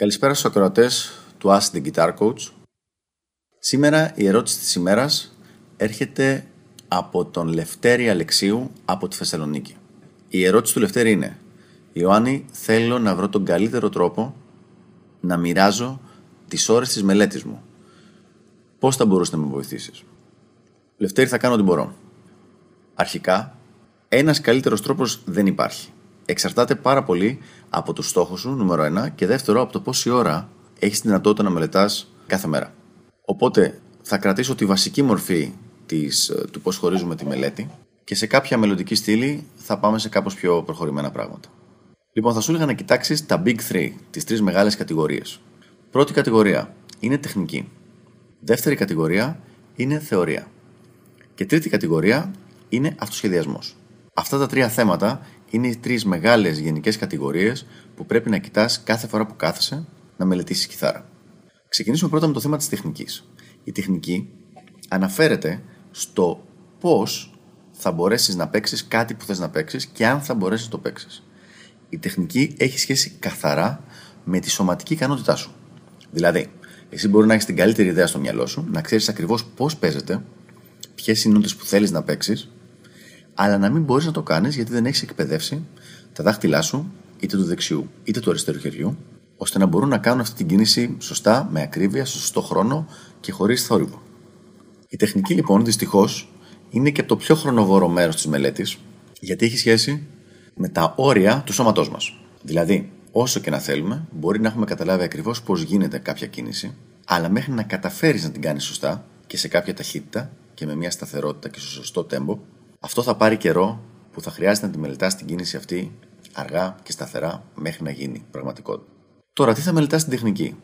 Καλησπέρα στους ακροατές του Ask the Guitar Coach. Σήμερα η ερώτηση της ημέρας έρχεται από τον Λευτέρη Αλεξίου από τη Θεσσαλονίκη. Η ερώτηση του Λευτέρη είναι Ιωάννη, θέλω να βρω τον καλύτερο τρόπο να μοιράζω τις ώρες της μελέτης μου. Πώς θα μπορούσες να με βοηθήσεις; Λευτέρη, θα κάνω ό,τι μπορώ. Αρχικά, ένας καλύτερος τρόπος δεν υπάρχει εξαρτάται πάρα πολύ από τους στόχους σου, νούμερο ένα, και δεύτερο, από το πόση ώρα έχεις τη δυνατότητα να μελετάς κάθε μέρα. Οπότε θα κρατήσω τη βασική μορφή της, ε, του πώς χωρίζουμε τη μελέτη και σε κάποια μελλοντική στήλη θα πάμε σε κάπως πιο προχωρημένα πράγματα. Λοιπόν, θα σου έλεγα να κοιτάξεις τα Big Three, τις τρεις μεγάλες κατηγορίες. Πρώτη κατηγορία είναι τεχνική. Δεύτερη κατηγορία είναι θεωρία. Και τρίτη κατηγορία είναι αυτοσχεδιασμός. Αυτά τα τρία θέματα είναι οι τρεις μεγάλες γενικές κατηγορίες που πρέπει να κοιτάς κάθε φορά που κάθεσαι να μελετήσεις κιθάρα. Ξεκινήσουμε πρώτα με το θέμα της τεχνικής. Η τεχνική αναφέρεται στο πώς θα μπορέσεις να παίξεις κάτι που θες να παίξεις και αν θα μπορέσεις να το παίξεις. Η τεχνική έχει σχέση καθαρά με τη σωματική ικανότητά σου. Δηλαδή, εσύ μπορεί να έχεις την καλύτερη ιδέα στο μυαλό σου, να ξέρεις ακριβώς πώς παίζεται, ποιες είναι οι που θέλεις να παίξεις αλλά να μην μπορείς να το κάνεις γιατί δεν έχεις εκπαιδεύσει τα δάχτυλά σου, είτε του δεξιού είτε του αριστερού χεριού, ώστε να μπορούν να κάνουν αυτή την κίνηση σωστά, με ακρίβεια, στο σωστό χρόνο και χωρίς θόρυβο. Η τεχνική λοιπόν δυστυχώς είναι και το πιο χρονοβόρο μέρος της μελέτης, γιατί έχει σχέση με τα όρια του σώματός μας. Δηλαδή, όσο και να θέλουμε, μπορεί να έχουμε καταλάβει ακριβώς πώς γίνεται κάποια κίνηση, αλλά μέχρι να καταφέρεις να την κάνεις σωστά και σε κάποια ταχύτητα και με μια σταθερότητα και στο σωστό τέμπο, αυτό θα πάρει καιρό που θα χρειάζεται να τη μελετά την κίνηση αυτή αργά και σταθερά μέχρι να γίνει πραγματικότητα. Τώρα, τι θα μελετάς στην τεχνική;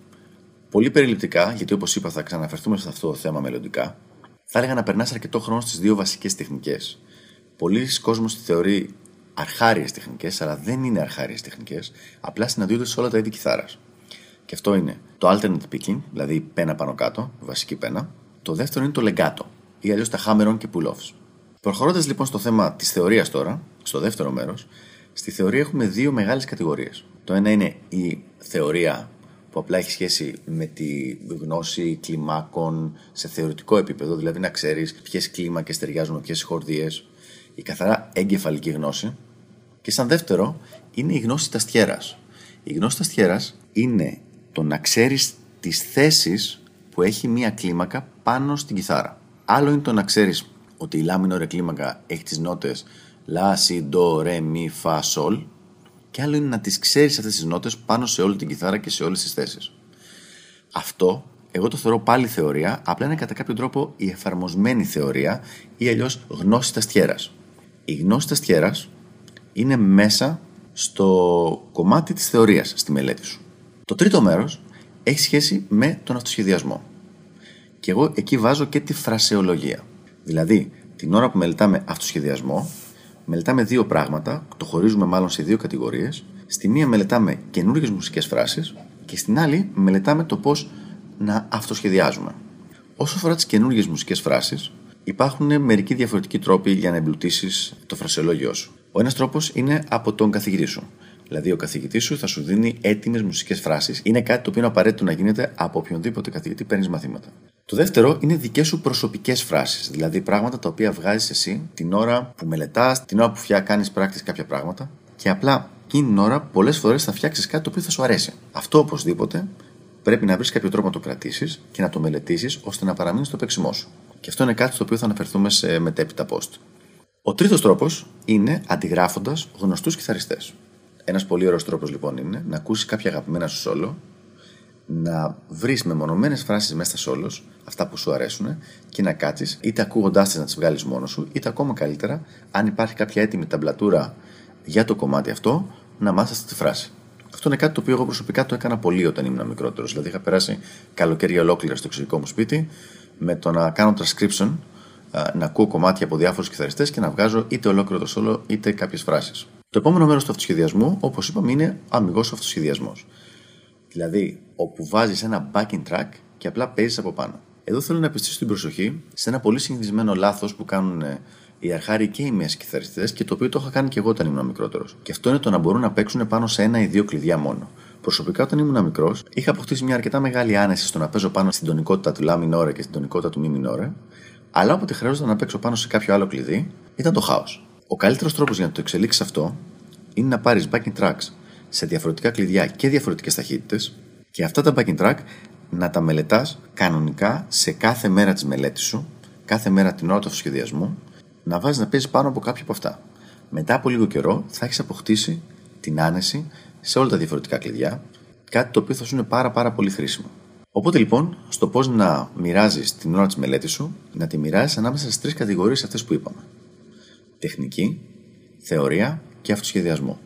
Πολύ περιληπτικά, γιατί όπως είπα, θα ξαναφερθούμε σε αυτό το θέμα μελλοντικά, θα έλεγα να περνάς αρκετό χρόνο στις δύο βασικές τεχνικές. Πολλοί κόσμοι τη θεωρεί αρχάριες τεχνικές, αλλά δεν είναι αρχάριες τεχνικές, απλά συναντιούνται σε όλα τα είδη κιθάρας. Και αυτό είναι το alternate picking, δηλαδή πένα πάνω κάτω, βασική πένα. Το δεύτερο είναι το legato, ή αλλιώς τα hammer-on και pull-offs. Προχωρώντας λοιπόν στο θέμα της θεωρίας τώρα, στο δεύτερο μέρος, στη θεωρία έχουμε δύο μεγάλες κατηγορίες. Το ένα είναι η θεωρία που απλά έχει σχέση με τη γνώση κλιμάκων σε θεωρητικό επίπεδο, δηλαδή να ξέρεις ποιες κλίμακες ταιριάζουν με ποιες χορδίες, η καθαρά εγκεφαλική γνώση. Και σαν δεύτερο είναι η γνώση ταστιέρα. Η γνώση ταστιέρα είναι το να ξέρεις τις θέσεις που έχει μία κλίμακα πάνω στην κιθάρα. Άλλο είναι το να ξέρεις ότι η λάμινο ρε κλίμακα έχει τις νότες λα, σι, ντο, ρε, μι, φα, σολ και άλλο είναι να τις ξέρεις αυτές τις νότες πάνω σε όλη την κιθάρα και σε όλες τις θέσεις. Αυτό εγώ το θεωρώ πάλι θεωρία, απλά είναι κατά κάποιο τρόπο η εφαρμοσμένη θεωρία ή αλλιώς γνώση ταστιέρας. Η γνώση ταστιέρας είναι μέσα στο κομμάτι της θεωρίας στη μελέτη σου. Το τρίτο μέρος έχει σχέση με τον αυτοσχεδιασμό. Και εγώ εκεί βάζω και τη φρασεολογία. Δηλαδή, την ώρα που μελετάμε αυτοσχεδιασμό, μελετάμε δύο πράγματα, το χωρίζουμε μάλλον σε δύο κατηγορίες. Στη μία μελετάμε καινούργιες μουσικές φράσεις και στην άλλη μελετάμε το πώς να αυτοσχεδιάζουμε. Όσο αφορά τις καινούργιες μουσικές φράσεις, υπάρχουν μερικοί διαφορετικοί τρόποι για να εμπλουτίσεις το φρασιολόγιο σου. Ο ένας τρόπος είναι από τον καθηγητή σου. Δηλαδή, ο καθηγητής σου θα σου δίνει έτοιμες μουσικές φράσεις. Είναι κάτι το οποίο είναι απαραίτητο να γίνεται από οποιονδήποτε καθηγητή παίρνεις μαθήματα. Το δεύτερο είναι δικές σου προσωπικές φράσεις. Δηλαδή, πράγματα τα οποία βγάζεις εσύ την ώρα που μελετάς, την ώρα που κάνεις πράξη κάποια πράγματα. Και απλά εκείνη την ώρα πολλές φορές θα φτιάξεις κάτι το οποίο θα σου αρέσει. Αυτό οπωσδήποτε πρέπει να βρεις κάποιο τρόπο να το κρατήσεις και να το μελετήσεις ώστε να παραμείνει στο παίξιμό σου. Και αυτό είναι κάτι στο οποίο θα αναφερθούμε σε μετέπειτα post. Ο τρίτος τρόπος είναι αντιγράφοντας γνωστούς κιθαριστές. Ένας πολύ ωραίος τρόπος λοιπόν είναι να ακούσεις κάποια αγαπημένα σου σόλο, να βρεις μεμονωμένες φράσεις μέσα στα σόλο, αυτά που σου αρέσουν, και να κάτσεις είτε ακούγοντάς τις να τις βγάλεις μόνος σου, είτε ακόμα καλύτερα, αν υπάρχει κάποια έτοιμη ταμπλατούρα για το κομμάτι αυτό, να μάθεις αυτή τη φράση. Αυτό είναι κάτι το οποίο εγώ προσωπικά το έκανα πολύ όταν ήμουν μικρότερος. Δηλαδή, είχα περάσει καλοκαίρια ολόκληρα στο εξωτερικό μου σπίτι με το να κάνω transcription, να ακούω κομμάτια από διάφορους κιθαριστές και να βγάζω είτε ολόκληρο το σόλο είτε κάποιες φράσεις. Το επόμενο μέρος του αυτοσχεδιασμού, όπως είπαμε, είναι αμυγός αυτοσχεδιασμός. Δηλαδή, όπου βάζεις ένα backing track και απλά παίζεις από πάνω. Εδώ θέλω να επιστήσω την προσοχή σε ένα πολύ συνηθισμένο λάθος που κάνουν ε, οι αρχάροι και οι μέση κιθαριστέ και το οποίο το είχα κάνει και εγώ όταν ήμουν μικρότερος. Και αυτό είναι το να μπορούν να παίξουν πάνω σε ένα ή δύο κλειδιά μόνο. Προσωπικά, όταν ήμουν μικρός, είχα αποκτήσει μια αρκετά μεγάλη άνεση στο να παίζω πάνω στην τονικότητα του λα μινόρε και στην τονικότητα του μη μινόρε, αλλά όποτε χρειάζονταν να παίξω πάνω σε κάποιο άλλο κλειδί, ήταν το χάος. Ο καλύτερος τρόπος για να το εξελίξεις αυτό είναι να πάρεις backing tracks σε διαφορετικά κλειδιά και διαφορετικές ταχύτητες και αυτά τα backing track να τα μελετάς κανονικά σε κάθε μέρα της μελέτης σου, κάθε μέρα την ώρα του σχεδιασμού, να βάζεις να παίζεις πάνω από κάποια από αυτά. Μετά από λίγο καιρό θα έχεις αποκτήσει την άνεση σε όλα τα διαφορετικά κλειδιά, κάτι το οποίο θα σου είναι πάρα, πάρα πολύ χρήσιμο. Οπότε λοιπόν, στο πώς να μοιράζεις την ώρα της μελέτης σου, να τη μοιράζεις ανάμεσα στις τρεις κατηγορίες αυτές που είπαμε. Τεχνική, θεωρία και αυτοσχεδιασμό.